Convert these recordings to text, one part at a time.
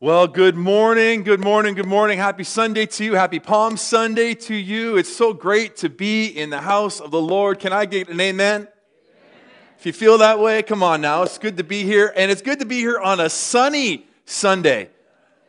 Well, good morning, good morning, good morning. Happy Sunday to you. Happy Palm Sunday to you. It's so great to be in the house of the Lord. Can I get an amen? amen? If you feel that way, come on now. It's good to be here. And it's good to be here on a sunny Sunday.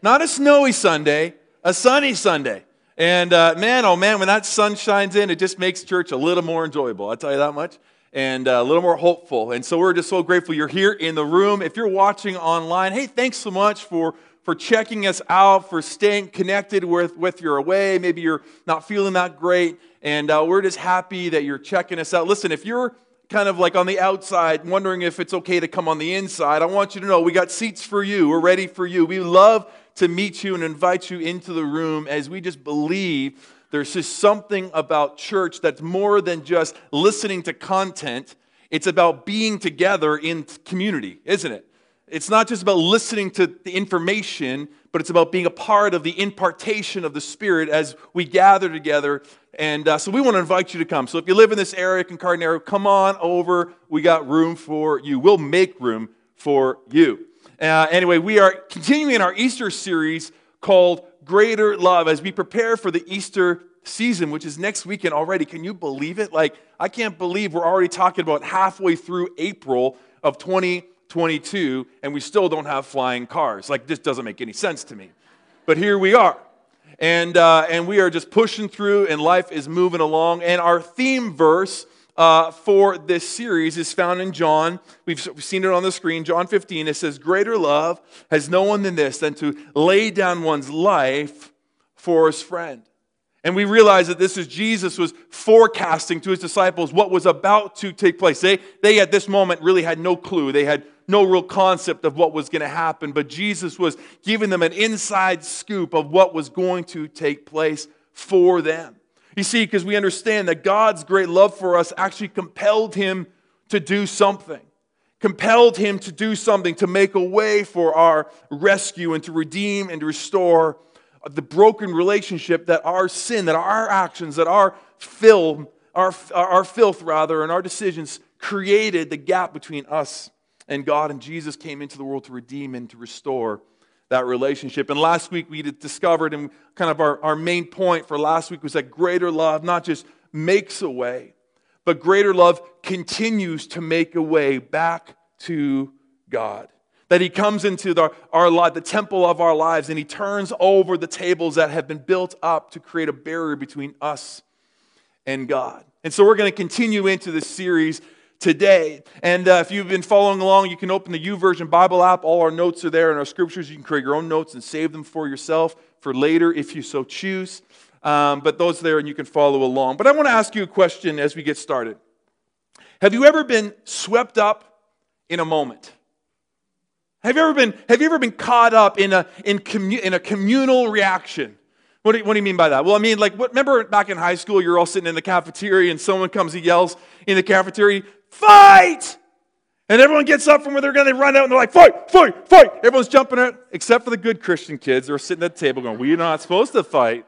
Not a snowy Sunday, a sunny Sunday. And uh, man, oh man, when that sun shines in, it just makes church a little more enjoyable. I'll tell you that much. And uh, a little more hopeful. And so we're just so grateful you're here in the room. If you're watching online, hey, thanks so much for for checking us out, for staying connected with, with your away. Maybe you're not feeling that great, and uh, we're just happy that you're checking us out. Listen, if you're kind of like on the outside, wondering if it's okay to come on the inside, I want you to know we got seats for you. We're ready for you. We love to meet you and invite you into the room as we just believe there's just something about church that's more than just listening to content. It's about being together in community, isn't it? It's not just about listening to the information, but it's about being a part of the impartation of the Spirit as we gather together. And uh, so we want to invite you to come. So if you live in this area, Concarneiro, come on over. We got room for you. We'll make room for you. Uh, anyway, we are continuing our Easter series called Greater Love as we prepare for the Easter season, which is next weekend already. Can you believe it? Like, I can't believe we're already talking about halfway through April of 2020. 22 and we still don't have flying cars. Like, this doesn't make any sense to me. But here we are. And, uh, and we are just pushing through, and life is moving along. And our theme verse uh, for this series is found in John. We've seen it on the screen, John 15. It says, Greater love has no one than this, than to lay down one's life for his friend. And we realize that this is Jesus was forecasting to his disciples what was about to take place. They, they at this moment really had no clue. They had no real concept of what was going to happen, but Jesus was giving them an inside scoop of what was going to take place for them. You see, because we understand that God's great love for us actually compelled him to do something, compelled him to do something to make a way for our rescue and to redeem and to restore the broken relationship that our sin, that our actions, that our filth, our, our filth rather, and our decisions created the gap between us and God, and Jesus came into the world to redeem and to restore that relationship. And last week we discovered, and kind of our, our main point for last week was that greater love not just makes a way, but greater love continues to make a way back to God. That he comes into the, our life, the temple of our lives, and he turns over the tables that have been built up to create a barrier between us and God. And so we're going to continue into this series today. And uh, if you've been following along, you can open the YouVersion Bible app. All our notes are there and our scriptures. You can create your own notes and save them for yourself for later if you so choose. Um, but those there and you can follow along. But I want to ask you a question as we get started. Have you ever been swept up in a moment? Have you ever been, have you ever been caught up in a, in, commu- in a communal reaction? What do, you, what do you mean by that? Well, I mean, like, what, remember back in high school, you're all sitting in the cafeteria and someone comes and yells in the cafeteria, fight! And everyone gets up from where they're going to run out and they're like, fight, fight, fight. Everyone's jumping out, except for the good Christian kids who are sitting at the table going, we're not supposed to fight.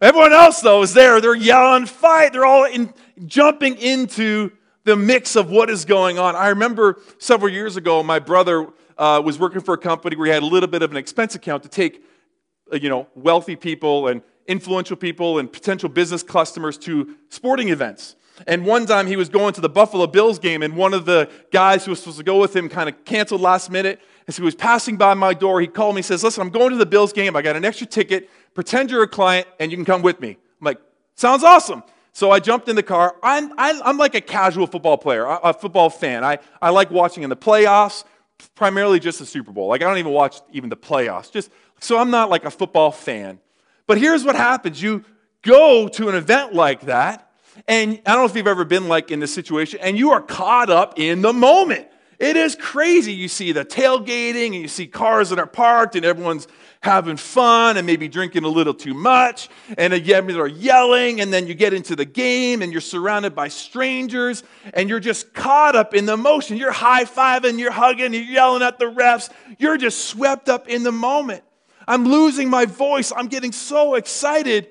Everyone else, though, is there. They're yelling, fight. They're all in, jumping into the mix of what is going on. I remember several years ago, my brother uh, was working for a company where he had a little bit of an expense account to take, uh, you know, wealthy people and influential people and potential business customers to sporting events. And one time he was going to the Buffalo Bills game, and one of the guys who was supposed to go with him kind of canceled last minute. And so he was passing by my door. He called me and says, Listen, I'm going to the Bills game. I got an extra ticket. Pretend you're a client, and you can come with me. I'm like, Sounds awesome. So I jumped in the car. I'm, I'm like a casual football player, a football fan. I, I like watching in the playoffs, primarily just the Super Bowl. Like, I don't even watch even the playoffs. Just, so I'm not like a football fan. But here's what happens you go to an event like that and I don't know if you've ever been like in this situation, and you are caught up in the moment. It is crazy. You see the tailgating, and you see cars that are parked, and everyone's having fun and maybe drinking a little too much, and again, they're yelling, and then you get into the game, and you're surrounded by strangers, and you're just caught up in the motion. You're high fiving, you're hugging, you're yelling at the refs. You're just swept up in the moment. I'm losing my voice. I'm getting so excited,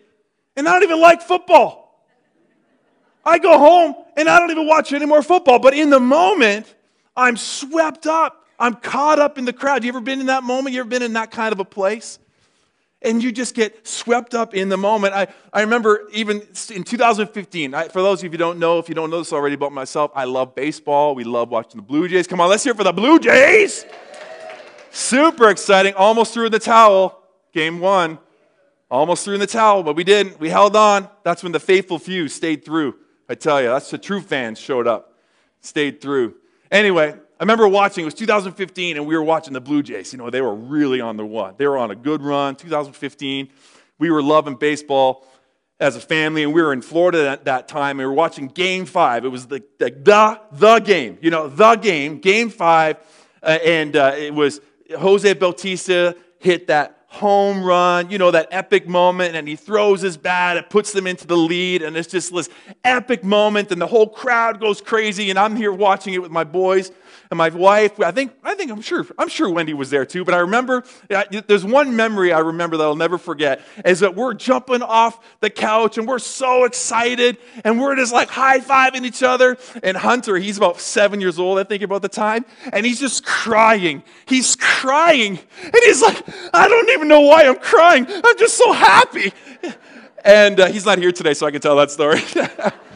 and I don't even like football. I go home and I don't even watch any more football. But in the moment, I'm swept up. I'm caught up in the crowd. You ever been in that moment? You ever been in that kind of a place? And you just get swept up in the moment. I, I remember even in 2015, I, for those of you who don't know, if you don't know this already about myself, I love baseball. We love watching the Blue Jays. Come on, let's hear for the Blue Jays. Super exciting. Almost threw in the towel. Game one. Almost threw in the towel, but we didn't. We held on. That's when the faithful few stayed through. I tell you, that's the true fans showed up, stayed through. Anyway, I remember watching, it was 2015, and we were watching the Blue Jays. You know, they were really on the one. They were on a good run, 2015. We were loving baseball as a family, and we were in Florida at that time. and We were watching game five. It was the, the, the, the game, you know, the game, game five. Uh, and uh, it was Jose Bautista hit that home run, you know, that epic moment, and he throws his bat, it puts them into the lead, and it's just this epic moment, and the whole crowd goes crazy, and I'm here watching it with my boys and my wife. I think, I think I'm sure, I'm sure Wendy was there too, but I remember, there's one memory I remember that I'll never forget, is that we're jumping off the couch, and we're so excited, and we're just like high-fiving each other, and Hunter, he's about seven years old, I think about the time, and he's just crying. He's crying, and he's like, I don't even even know why I'm crying. I'm just so happy. And uh, he's not here today, so I can tell that story.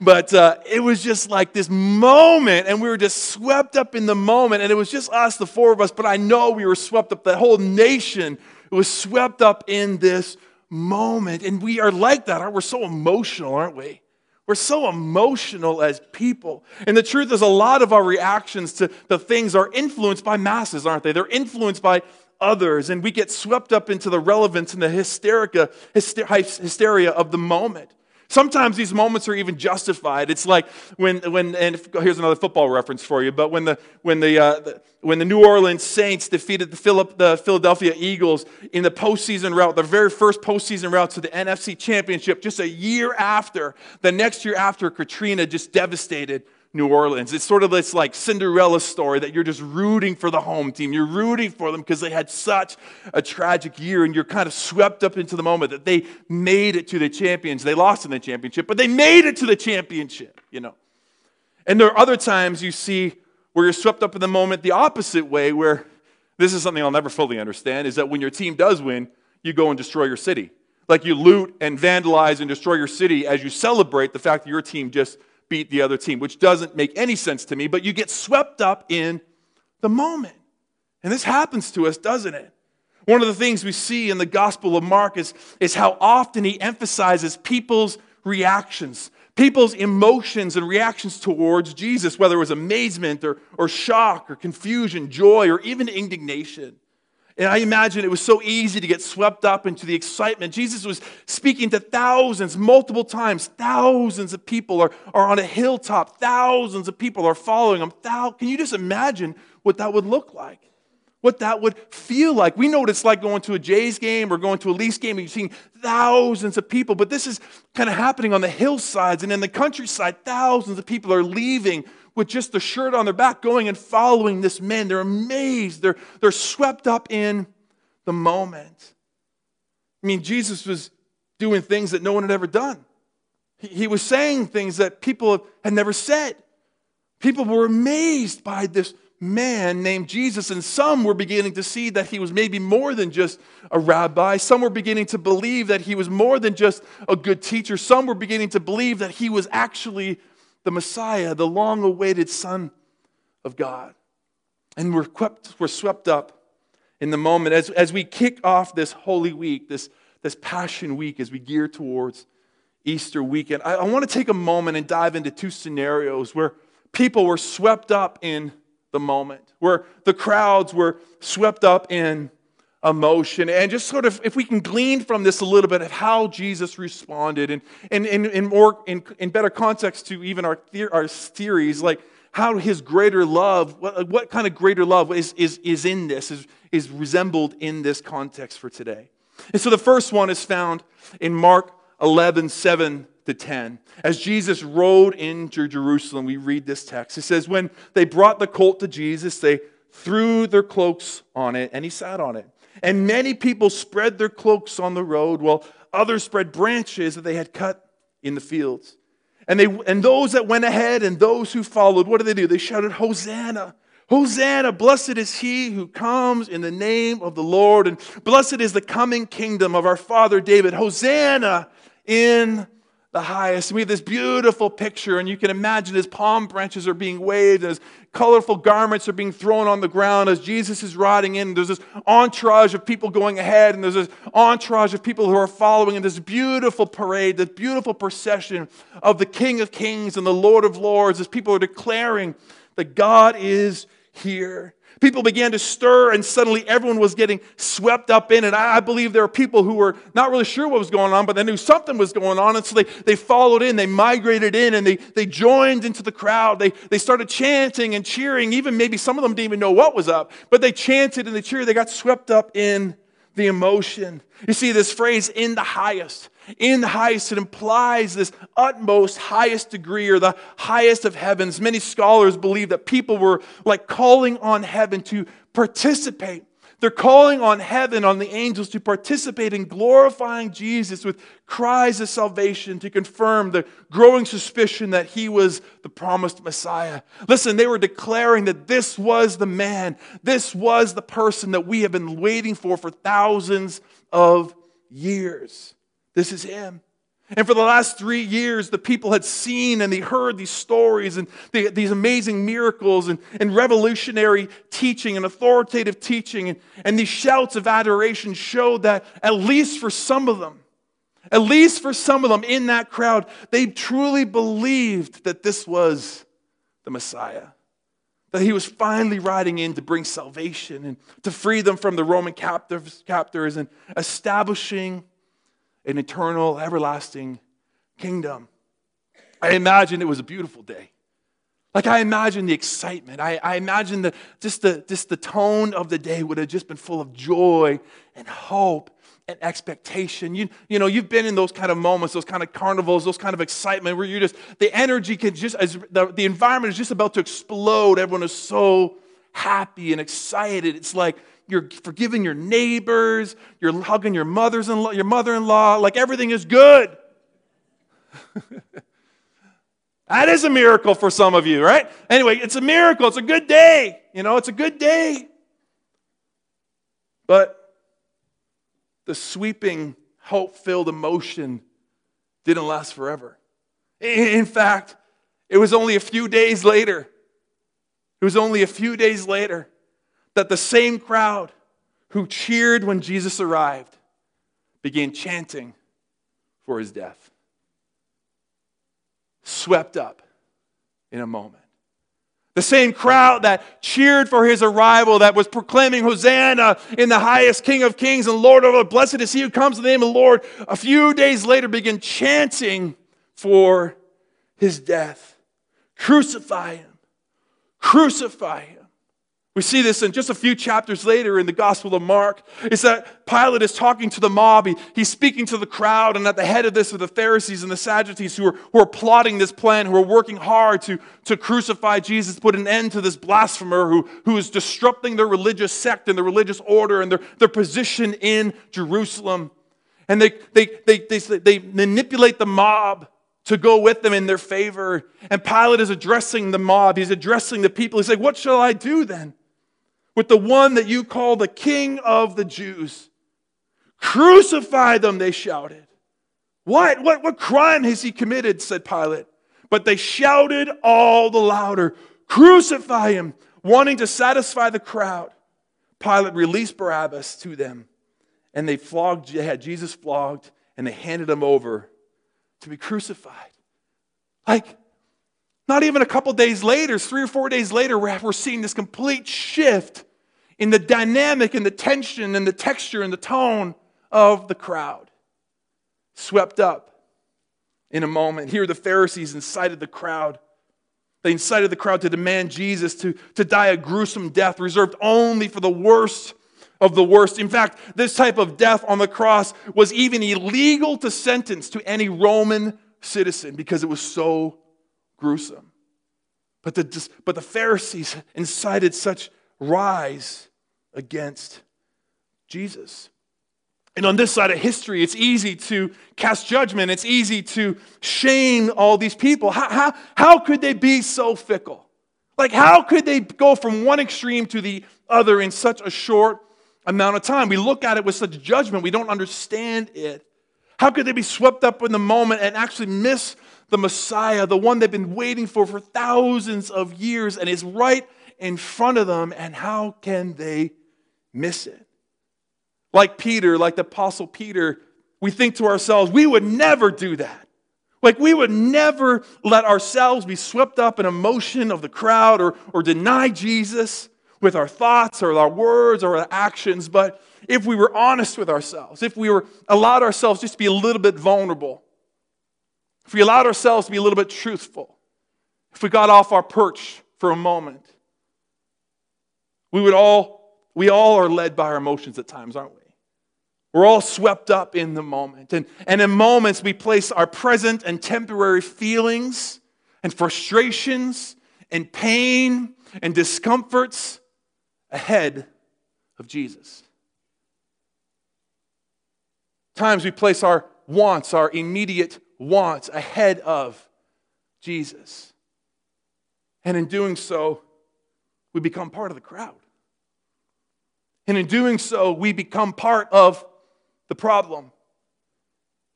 but uh, it was just like this moment, and we were just swept up in the moment, and it was just us, the four of us. But I know we were swept up. The whole nation was swept up in this moment, and we are like that. We're so emotional, aren't we? We're so emotional as people. And the truth is, a lot of our reactions to the things are influenced by masses, aren't they? They're influenced by others, and we get swept up into the relevance and the hysterica, hysteria of the moment. Sometimes these moments are even justified. It's like when, when and here's another football reference for you, but when the, when the, uh, the when the New Orleans Saints defeated the, Philip, the Philadelphia Eagles in the postseason route, the very first postseason route to the NFC Championship, just a year after, the next year after Katrina just devastated New Orleans. It's sort of this like Cinderella story that you're just rooting for the home team. You're rooting for them because they had such a tragic year and you're kind of swept up into the moment that they made it to the champions. They lost in the championship, but they made it to the championship, you know. And there are other times you see where you're swept up in the moment the opposite way, where this is something I'll never fully understand, is that when your team does win, you go and destroy your city. Like you loot and vandalize and destroy your city as you celebrate the fact that your team just beat the other team, which doesn't make any sense to me, but you get swept up in the moment. And this happens to us, doesn't it? One of the things we see in the Gospel of Mark is, is how often he emphasizes people's reactions, people's emotions and reactions towards Jesus, whether it was amazement or, or shock or confusion, joy, or even indignation. And I imagine it was so easy to get swept up into the excitement. Jesus was speaking to thousands, multiple times. Thousands of people are, are on a hilltop. Thousands of people are following him. Thou, can you just imagine what that would look like? What that would feel like? We know what it's like going to a Jays game or going to a Leafs game and you're seeing thousands of people, but this is kind of happening on the hillsides and in the countryside. Thousands of people are leaving with just the shirt on their back going and following this man. They're amazed, they're, they're swept up in the moment. I mean, Jesus was doing things that no one had ever done. He, he was saying things that people had never said. People were amazed by this man named Jesus, and some were beginning to see that he was maybe more than just a rabbi. Some were beginning to believe that he was more than just a good teacher. Some were beginning to believe that he was actually the Messiah, the long awaited Son of God. And we're, swept, we're swept up in the moment as, as we kick off this Holy Week, this, this Passion Week, as we gear towards Easter weekend. I, I want to take a moment and dive into two scenarios where people were swept up in the moment, where the crowds were swept up in emotion and just sort of if we can glean from this a little bit of how jesus responded and in, in, in, more in, in better context to even our, our theories like how his greater love what, what kind of greater love is, is, is in this is, is resembled in this context for today. And so the first one is found in mark 11 7 to 10 as jesus rode into jerusalem we read this text. It says when they brought the colt to jesus they threw their cloaks on it and he sat on it and many people spread their cloaks on the road, while others spread branches that they had cut in the fields. And, they, and those that went ahead and those who followed, what did they do? They shouted, Hosanna! Hosanna, blessed is he who comes in the name of the Lord, and blessed is the coming kingdom of our father David. Hosanna in the highest. we have this beautiful picture, and you can imagine as palm branches are being waved, as colorful garments are being thrown on the ground, as Jesus is riding in. There's this entourage of people going ahead, and there's this entourage of people who are following, and this beautiful parade, this beautiful procession of the King of Kings and the Lord of Lords, as people are declaring that God is here. People began to stir, and suddenly everyone was getting swept up in it. I believe there are people who were not really sure what was going on, but they knew something was going on, and so they, they followed in, they migrated in, and they, they joined into the crowd. They, they started chanting and cheering. Even maybe some of them didn't even know what was up, but they chanted and they cheered. They got swept up in the emotion. You see, this phrase, in the highest, in the highest, it implies this utmost highest degree or the highest of heavens. Many scholars believe that people were like calling on heaven to participate they're calling on heaven, on the angels to participate in glorifying Jesus with cries of salvation to confirm the growing suspicion that he was the promised Messiah. Listen, they were declaring that this was the man, this was the person that we have been waiting for for thousands of years. This is him. And for the last three years, the people had seen and they heard these stories and the, these amazing miracles and, and revolutionary teaching and authoritative teaching. And, and these shouts of adoration showed that, at least for some of them, at least for some of them in that crowd, they truly believed that this was the Messiah. That he was finally riding in to bring salvation and to free them from the Roman captives, captors and establishing an eternal, everlasting kingdom. I imagine it was a beautiful day. Like I imagine the excitement. I, I imagine the, just, the, just the tone of the day would have just been full of joy and hope and expectation. You, you know, you've been in those kind of moments, those kind of carnivals, those kind of excitement where you're just, the energy can just, as the, the environment is just about to explode. Everyone is so happy and excited. It's like you're forgiving your neighbors, you're hugging your mother's in law, your mother-in-law, like everything is good. that is a miracle for some of you, right? Anyway, it's a miracle. It's a good day. You know, it's a good day. But the sweeping, hope filled emotion didn't last forever. In fact, it was only a few days later. It was only a few days later that the same crowd who cheered when Jesus arrived began chanting for his death. Swept up in a moment. The same crowd that cheered for his arrival, that was proclaiming Hosanna in the highest King of Kings and Lord of all, blessed is he who comes in the name of the Lord, a few days later began chanting for his death. Crucify him. Crucify him. We see this in just a few chapters later in the Gospel of Mark. It's that Pilate is talking to the mob. He, he's speaking to the crowd, and at the head of this are the Pharisees and the Sadducees who are, who are plotting this plan, who are working hard to, to crucify Jesus, put an end to this blasphemer who, who is disrupting their religious sect and the religious order and their, their position in Jerusalem. And they, they, they, they, they manipulate the mob to go with them in their favor. And Pilate is addressing the mob, he's addressing the people. He's like, What shall I do then? with the one that you call the King of the Jews. Crucify them, they shouted. What? What, what crime has he committed? said Pilate. But they shouted all the louder, Crucify him, wanting to satisfy the crowd. Pilate released Barabbas to them, and they flogged, had Jesus flogged, and they handed him over to be crucified. Like, not even a couple days later, three or four days later, we're seeing this complete shift in the dynamic and the tension and the texture and the tone of the crowd. Swept up in a moment. Here, the Pharisees incited the crowd. They incited the crowd to demand Jesus to, to die a gruesome death reserved only for the worst of the worst. In fact, this type of death on the cross was even illegal to sentence to any Roman citizen because it was so gruesome. But the, but the Pharisees incited such rise against Jesus. And on this side of history, it's easy to cast judgment. It's easy to shame all these people. How, how, how could they be so fickle? Like, how could they go from one extreme to the other in such a short amount of time? We look at it with such judgment, we don't understand it. How could they be swept up in the moment and actually miss the Messiah, the one they've been waiting for for thousands of years and is right in front of them? And how can they miss it? Like Peter, like the Apostle Peter, we think to ourselves, we would never do that. Like we would never let ourselves be swept up in emotion of the crowd or, or deny Jesus with our thoughts or our words or our actions. But if we were honest with ourselves, if we were allowed ourselves just to be a little bit vulnerable, if we allowed ourselves to be a little bit truthful, if we got off our perch for a moment, we would all, we all are led by our emotions at times, aren't we? We're all swept up in the moment. And, and in moments, we place our present and temporary feelings and frustrations and pain and discomforts ahead of Jesus. Times we place our wants, our immediate wants, ahead of Jesus. And in doing so, we become part of the crowd. And in doing so, we become part of the problem.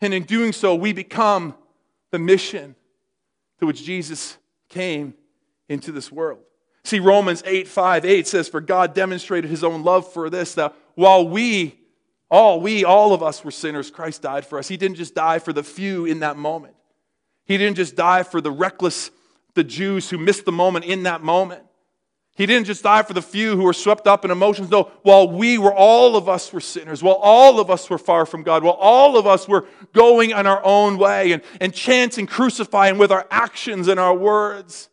And in doing so, we become the mission to which Jesus came into this world. See, Romans 8 5 8 says, For God demonstrated his own love for this, that while we, all we, all of us were sinners, Christ died for us. He didn't just die for the few in that moment, He didn't just die for the reckless, the Jews who missed the moment in that moment. He didn't just die for the few who were swept up in emotions. No, while we were, all of us were sinners, while all of us were far from God, while all of us were going on our own way and, and chanting, crucifying with our actions and our words,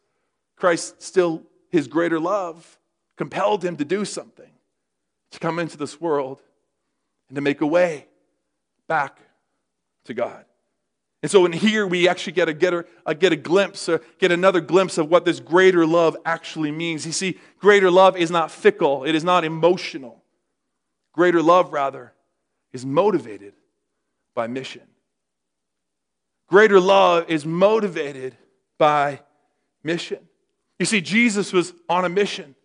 Christ still, his greater love, compelled him to do something, to come into this world and to make a way back to God. And so in here, we actually get a, get a, get a glimpse, uh, get another glimpse of what this greater love actually means. You see, greater love is not fickle, it is not emotional. Greater love, rather, is motivated by mission. Greater love is motivated by mission. You see, Jesus was on a mission.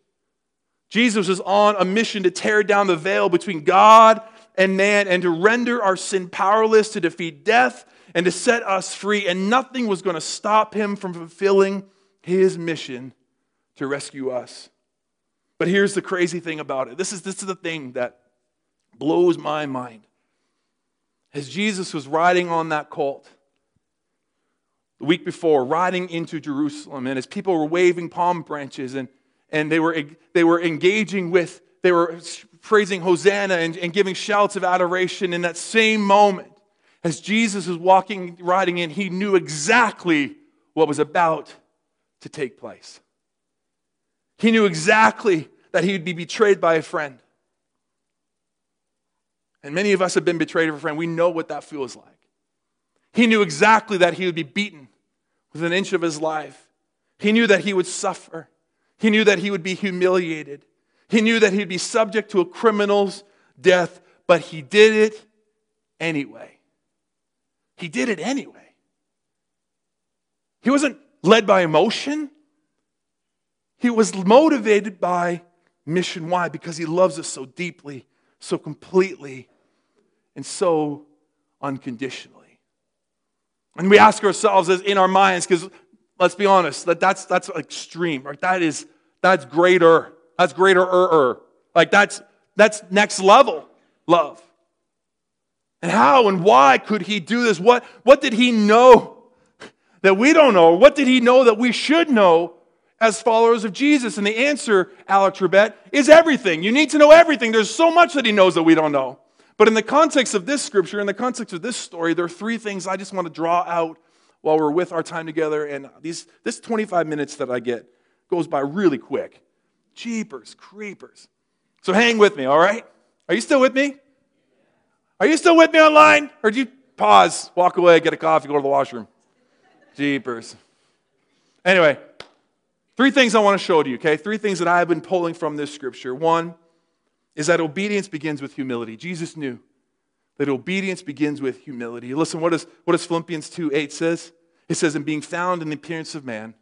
Jesus was on a mission to tear down the veil between God and man and to render our sin powerless to defeat death and to set us free, and nothing was going to stop him from fulfilling his mission to rescue us. But here's the crazy thing about it this is, this is the thing that blows my mind. As Jesus was riding on that colt, the week before, riding into Jerusalem, and as people were waving palm branches and, and they, were, they were engaging with, they were praising Hosanna and, and giving shouts of adoration in that same moment, as Jesus was walking, riding in, he knew exactly what was about to take place. He knew exactly that he would be betrayed by a friend. And many of us have been betrayed by a friend. We know what that feels like. He knew exactly that he would be beaten with an inch of his life. He knew that he would suffer. He knew that he would be humiliated. He knew that he'd be subject to a criminal's death, but he did it anyway. He did it anyway. He wasn't led by emotion. He was motivated by mission. Why? Because he loves us so deeply, so completely, and so unconditionally. And we ask ourselves as in our minds, because let's be honest, that that's that's extreme, right? That is that's greater. That's greater er. Like that's that's next level love. And how and why could he do this? What, what did he know that we don't know? What did he know that we should know as followers of Jesus? And the answer, Alex Trebek, is everything. You need to know everything. There's so much that he knows that we don't know. But in the context of this scripture, in the context of this story, there are three things I just want to draw out while we're with our time together. And these, this 25 minutes that I get goes by really quick. Jeepers, creepers. So hang with me, all right? Are you still with me? Are you still with me online? Or did you pause, walk away, get a coffee, go to the washroom? Jeepers. Anyway, three things I want to show to you, okay? Three things that I've been pulling from this scripture. One is that obedience begins with humility. Jesus knew that obedience begins with humility. Listen, what, does Philippians 2 8 says? It says, In being found in the appearance of man,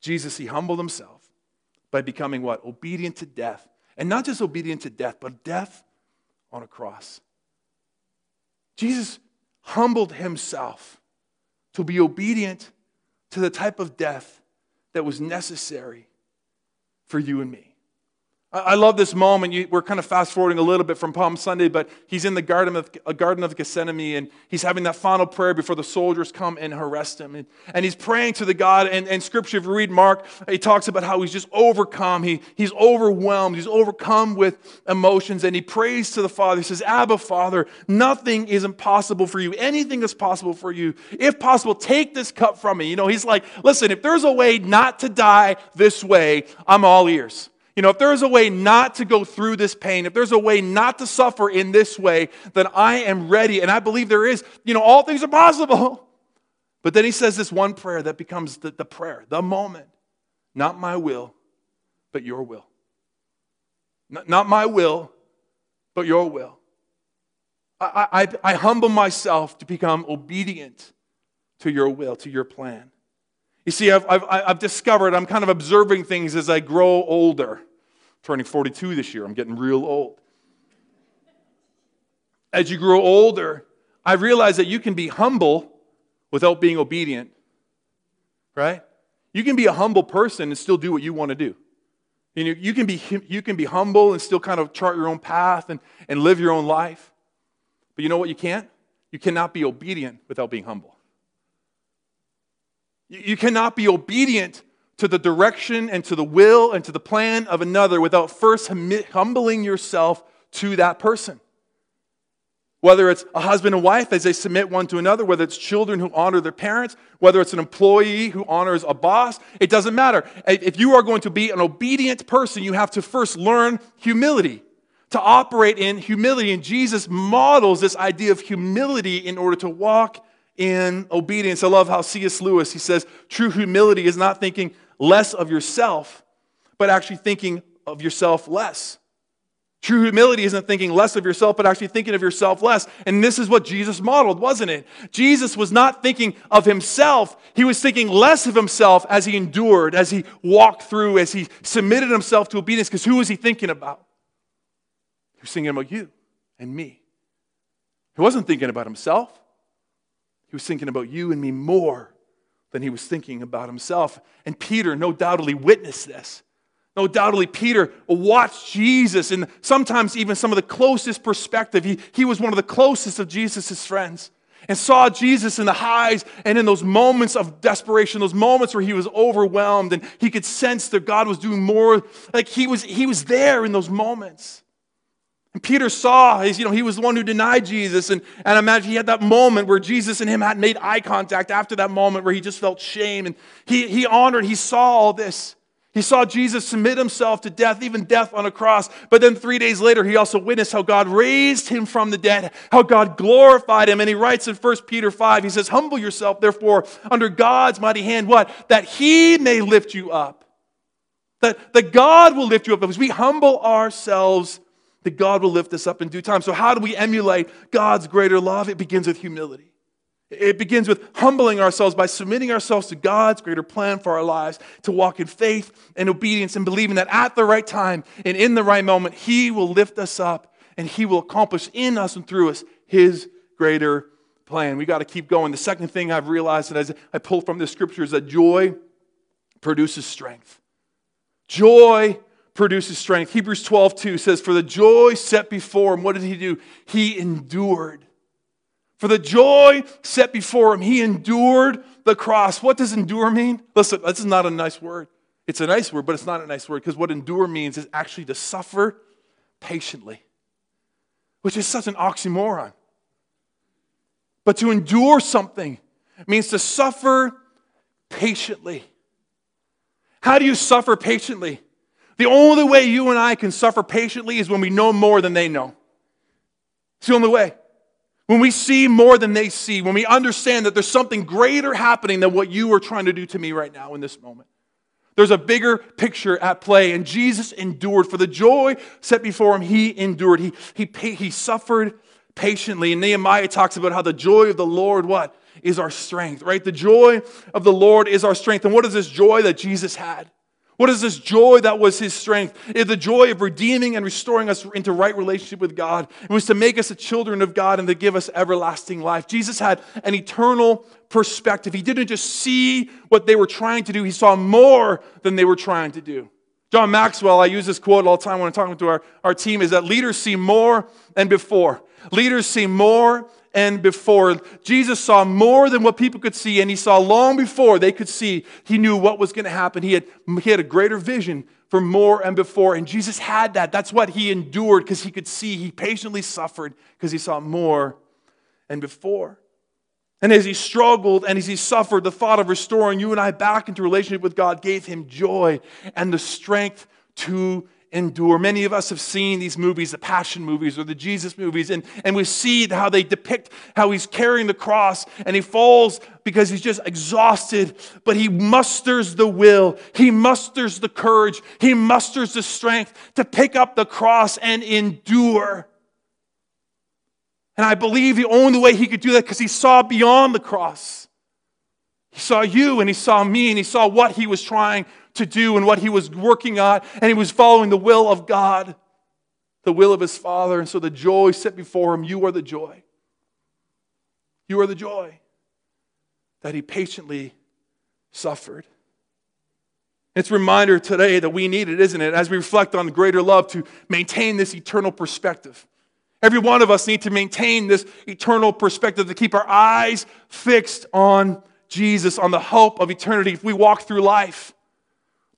Jesus, he humbled himself by becoming what? Obedient to death. And not just obedient to death, but death on a cross. Jesus humbled himself to be obedient to the type of death that was necessary for you and me. I love this moment. we're kind of fast forwarding a little bit from Palm Sunday, but he's in the Garden of, Garden of Gethsemane and he's having that final prayer before the soldiers come and arrest him. And, and he's praying to the God. And, and scripture, if you read Mark, he talks about how he's just overcome. He, he's overwhelmed. He's overcome with emotions. And he prays to the Father. He says, Abba, Father, nothing is impossible for you. Anything is possible for you. If possible, take this cup from me. You know, he's like, listen, if there's a way not to die this way, I'm all ears. You know, if there's a way not to go through this pain, if there's a way not to suffer in this way, then I am ready. And I believe there is. You know, all things are possible. But then he says this one prayer that becomes the, the prayer, the moment. Not my will, but your will. Not, not my will, but your will. I, I, I humble myself to become obedient to your will, to your plan. You see, I've, I've, I've discovered I'm kind of observing things as I grow older turning 42 this year. I'm getting real old. As you grow older, I realize that you can be humble without being obedient, right? You can be a humble person and still do what you want to do. You, know, you, can be, you can be humble and still kind of chart your own path and, and live your own life. But you know what you can't? You cannot be obedient without being humble. You, you cannot be obedient to the direction and to the will and to the plan of another without first humbling yourself to that person. Whether it's a husband and wife as they submit one to another, whether it's children who honor their parents, whether it's an employee who honors a boss, it doesn't matter. If you are going to be an obedient person, you have to first learn humility, to operate in humility. And Jesus models this idea of humility in order to walk in obedience. I love how C.S. Lewis, he says, true humility is not thinking, less of yourself, but actually thinking of yourself less. True humility isn't thinking less of yourself, but actually thinking of yourself less. And this is what Jesus modeled, wasn't it? Jesus was not thinking of himself. He was thinking less of himself as he endured, as he walked through, as he submitted himself to obedience. Because who was he thinking about? He was thinking about you and me. He wasn't thinking about himself. He was thinking about you and me more than he was thinking about himself. And Peter, no doubtly, witnessed this. No doubtly, Peter watched Jesus, and sometimes even some of the closest perspective. He, he was one of the closest of Jesus' friends and saw Jesus in the highs and in those moments of desperation, those moments where he was overwhelmed and he could sense that God was doing more. Like he was, he was there in those moments. Peter saw, you know, he was the one who denied Jesus. And, and imagine he had that moment where Jesus and him had made eye contact after that moment where he just felt shame. And he, he honored, he saw all this. He saw Jesus submit himself to death, even death on a cross. But then three days later, he also witnessed how God raised him from the dead, how God glorified him. And he writes in 1 Peter 5, he says, Humble yourself, therefore, under God's mighty hand, what? That he may lift you up. That, that God will lift you up. As we humble ourselves that God will lift us up in due time. So, how do we emulate God's greater love? It begins with humility. It begins with humbling ourselves by submitting ourselves to God's greater plan for our lives, to walk in faith and obedience and believing that at the right time and in the right moment, He will lift us up and He will accomplish in us and through us His greater plan. We got to keep going. The second thing I've realized that as I pull from the scripture is that joy produces strength. Joy produces strength. Hebrews 12, 2 says, For the joy set before him, what did he do? He endured. For the joy set before him, he endured the cross. What does endure mean? Listen, this is not a nice word. It's a nice word, but it's not a nice word because what endure means is actually to suffer patiently, which is such an oxymoron. But to endure something means to suffer patiently. How do you suffer patiently? The only way you and I can suffer patiently is when we know more than they know. It's the only way. When we see more than they see, when we understand that there's something greater happening than what you are trying to do to me right now in this moment. There's a bigger picture at play, and Jesus endured. For the joy set before him, he endured. He, he, he suffered patiently. And Nehemiah talks about how the joy of the Lord, what? Is our strength, right? The joy of the Lord is our strength. And what is this joy that Jesus had? What is this joy that was his strength? It the joy of redeeming and restoring us into right relationship with God. It was to make us the children of God and to give us everlasting life. Jesus had an eternal perspective. He didn't just see what they were trying to do, he saw more than they were trying to do. John Maxwell, I use this quote all the time when I'm talking to our, our team, is that leaders see more than before. Leaders see more and before. Jesus saw more than what people could see, and he saw long before they could see. He knew what was going to happen. He had, he had a greater vision for more and before, and Jesus had that. That's what he endured because he could see. He patiently suffered because he saw more and before. And as he struggled and as he suffered, the thought of restoring you and I back into relationship with God gave him joy and the strength to endure. Many of us have seen these movies, the Passion movies or the Jesus movies, and, and we see how they depict how he's carrying the cross and he falls because he's just exhausted, but he musters the will, he musters the courage, he musters the strength to pick up the cross and endure. And I believe the only way he could do that because he saw beyond the cross. He saw you and he saw me and he saw what he was trying to do and what he was working on, and he was following the will of God, the will of his Father. And so the joy set before him, you are the joy. You are the joy that he patiently suffered. It's a reminder today that we need it, isn't it, as we reflect on greater love to maintain this eternal perspective. Every one of us need to maintain this eternal perspective to keep our eyes fixed on Jesus, on the hope of eternity. If we walk through life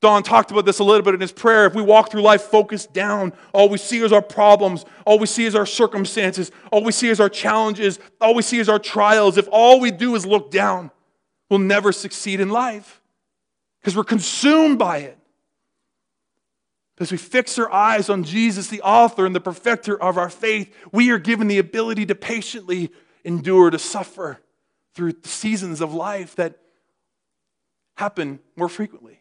Don talked about this a little bit in his prayer. If we walk through life focused down, all we see is our problems, all we see is our circumstances, all we see is our challenges, all we see is our trials. If all we do is look down, we'll never succeed in life because we're consumed by it. As we fix our eyes on Jesus, the author and the perfecter of our faith, we are given the ability to patiently endure, to suffer through seasons of life that happen more frequently.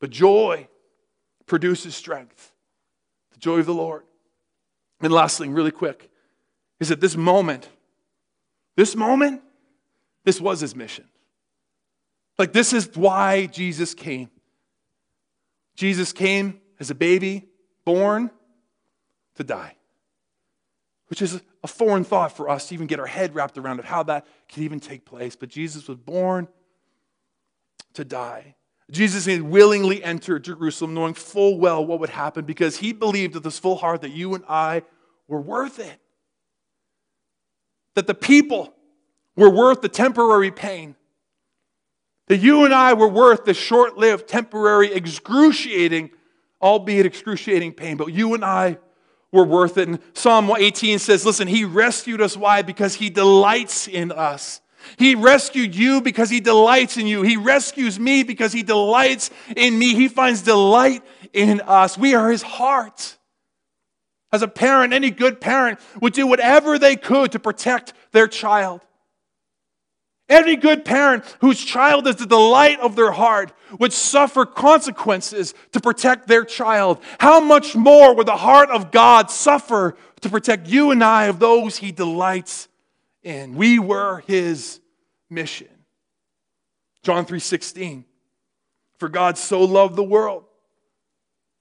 But joy produces strength. The joy of the Lord. And last thing, really quick, is that this moment, this moment, this was his mission. Like, this is why Jesus came. Jesus came as a baby, born to die, which is a foreign thought for us to even get our head wrapped around of how that could even take place. But Jesus was born to die. Jesus willingly entered Jerusalem knowing full well what would happen because he believed with his full heart that you and I were worth it. That the people were worth the temporary pain. That you and I were worth the short lived, temporary, excruciating, albeit excruciating pain. But you and I were worth it. And Psalm 18 says, Listen, he rescued us. Why? Because he delights in us. He rescued you because he delights in you. He rescues me because he delights in me. He finds delight in us. We are his heart. As a parent, any good parent would do whatever they could to protect their child. Any good parent whose child is the delight of their heart would suffer consequences to protect their child. How much more would the heart of God suffer to protect you and I of those he delights in. We were his mission. John 3:16. For God so loved the world.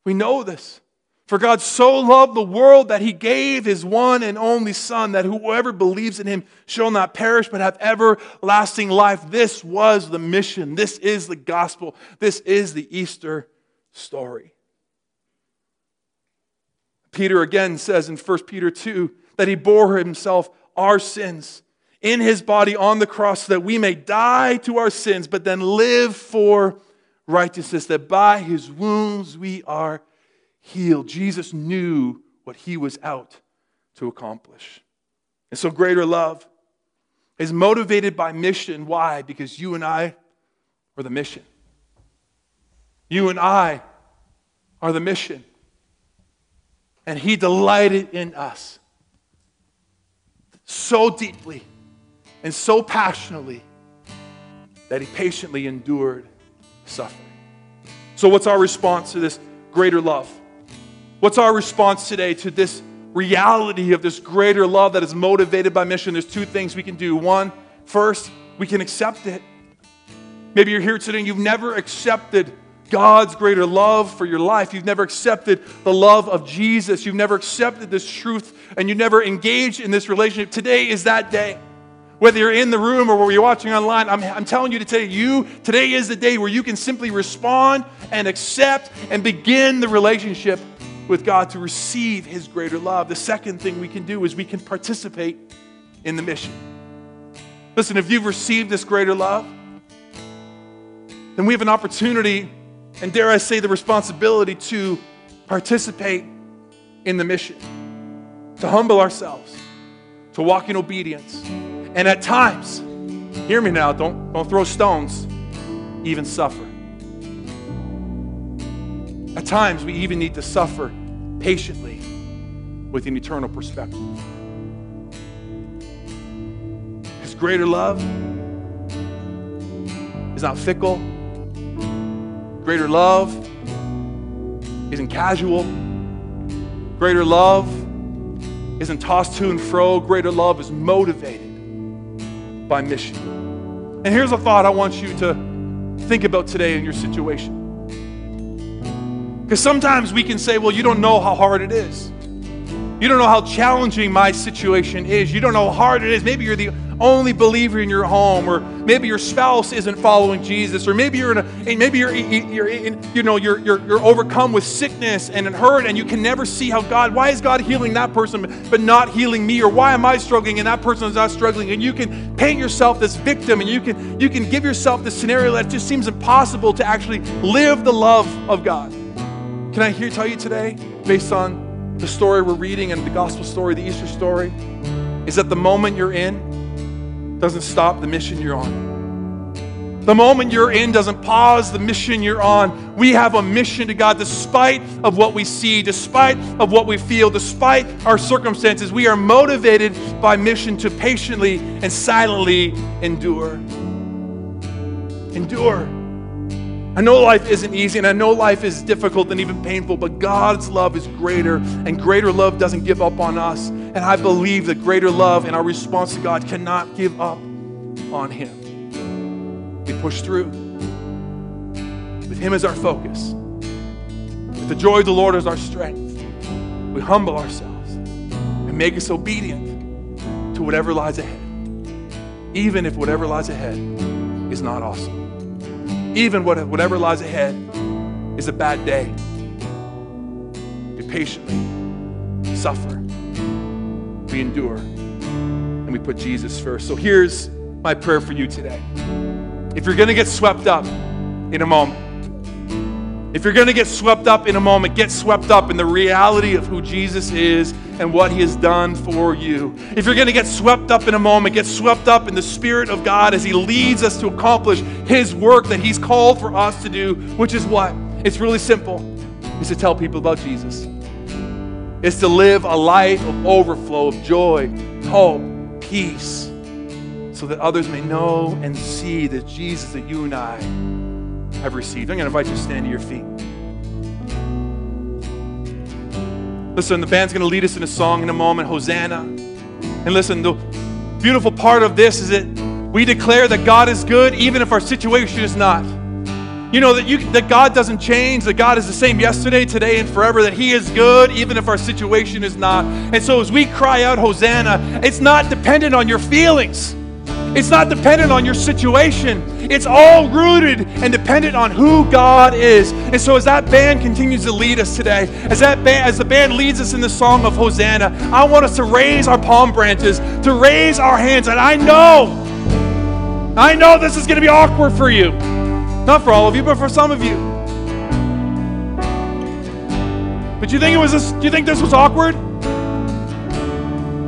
We know this. For God so loved the world that he gave his one and only Son, that whoever believes in him shall not perish but have everlasting life. This was the mission. This is the gospel. This is the Easter story. Peter again says in 1 Peter 2 that he bore himself our sins in his body on the cross so that we may die to our sins, but then live for righteousness, that by his wounds we are healed. Jesus knew what he was out to accomplish. And so, greater love is motivated by mission. Why? Because you and I are the mission. You and I are the mission. And he delighted in us so deeply and so passionately that he patiently endured suffering. So, what's our response to this greater love? What's our response today to this reality of this greater love that is motivated by mission? There's two things we can do. One, first, we can accept it. Maybe you're here today and you've never accepted God's greater love for your life. You've never accepted the love of Jesus. You've never accepted this truth and you never engaged in this relationship. Today is that day. Whether you're in the room or whether you're watching online, I'm, I'm telling you today, you, today is the day where you can simply respond and accept and begin the relationship with God to receive His greater love. The second thing we can do is we can participate in the mission. Listen, if you've received this greater love, then we have an opportunity, and dare I say, the responsibility to participate in the mission, to humble ourselves, to walk in obedience and at times, hear me now, don't, don't throw stones, even suffer. At times, we even need to suffer patiently with an eternal perspective. His greater love is not fickle. Greater love isn't casual. Greater love isn't tossed to and fro. Greater love is motivated by mission. And here's a thought I want you to think about today in your situation. Because sometimes we can say, well, you don't know how hard it is. You don't know how challenging my situation is. You don't know how hard it is. Maybe you're the only believer in your home, or maybe your spouse isn't following Jesus, or maybe you're in a, maybe you're, you're in, you know, you're, you're, you're overcome with sickness and hurt, and you can never see how God, why is God healing that person but not healing me, or why am I struggling and that person is not struggling, and you can paint yourself this victim, and you can, you can give yourself this scenario that just seems impossible to actually live the love of God. Can I hear tell you today, based on the story we're reading and the gospel story, the Easter story, is that the moment you're in doesn't stop the mission you're on. The moment you're in doesn't pause the mission you're on. We have a mission to God despite of what we see, despite of what we feel, despite our circumstances. We are motivated by mission to patiently and silently endure. Endure. I know life isn't easy and I know life is difficult and even painful, but God's love is greater and greater love doesn't give up on us. And I believe that greater love and our response to God cannot give up on Him. We push through with Him as our focus, with the joy of the Lord as our strength. We humble ourselves and make us obedient to whatever lies ahead, even if whatever lies ahead is not awesome even whatever lies ahead is a bad day. We patiently suffer, we endure, and we put Jesus first. So here's my prayer for you today. If you're going to get swept up in a moment, if you're going to get swept up in a moment, get swept up in the reality of who Jesus is and what he has done for you. If you're going to get swept up in a moment, get swept up in the Spirit of God as he leads us to accomplish his work that he's called for us to do, which is what? It's really simple. Is to tell people about Jesus. It's to live a life of overflow of joy, hope, peace, so that others may know and see that Jesus that you and I have received. I'm going to invite you to stand to your feet. Listen, the band's going to lead us in a song in a moment, Hosanna. And listen, the beautiful part of this is that we declare that God is good even if our situation is not. You know that you that God doesn't change, that God is the same yesterday, today, and forever, that He is good even if our situation is not. And so as we cry out Hosanna, it's not dependent on your feelings. It's not dependent on your situation. It's all rooted and dependent on who God is. And so as that band continues to lead us today, as that band, as the band leads us in the song of Hosanna, I want us to raise our palm branches, to raise our hands. And I know, I know this is going to be awkward for you. Not for all of you, but for some of you. But you think it was this, do you think this was awkward?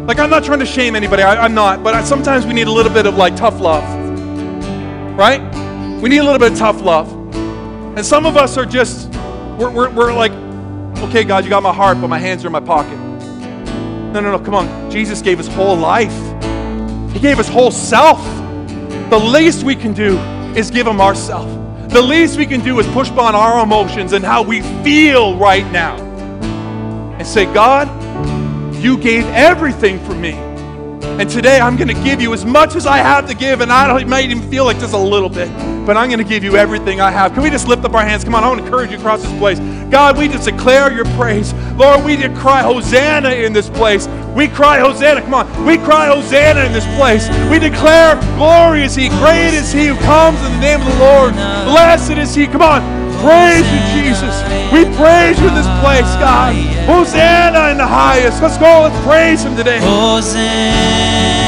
Like, I'm not trying to shame anybody, I, am not, but I, sometimes we need a little bit of like tough love, right? We need a little bit of tough love. And some of us are just, we're, we're, we're like, okay, God, you got my heart, but my hands are in my pocket. No, no, no, come on. Jesus gave his whole life, he gave his whole self. The least we can do is give him ourself. The least we can do is push on our emotions and how we feel right now and say, God, you gave everything for me. And today I'm going to give you as much as I have to give, and I don't, might even feel like just a little bit. but I'm going to give you everything I have. Can we just lift up our hands? Come on, I want to encourage you across this place. God, we just declare your praise. Lord, we did cry Hosanna in this place. We cry Hosanna. Come on. We cry Hosanna in this place. We declare, Glory is He, great is He who comes in the name of the Lord. Blessed is He. Come on. Praise you, Jesus. We praise you in this place, God. Hosanna in the highest. Let's go. Let's praise Him today. Hosanna.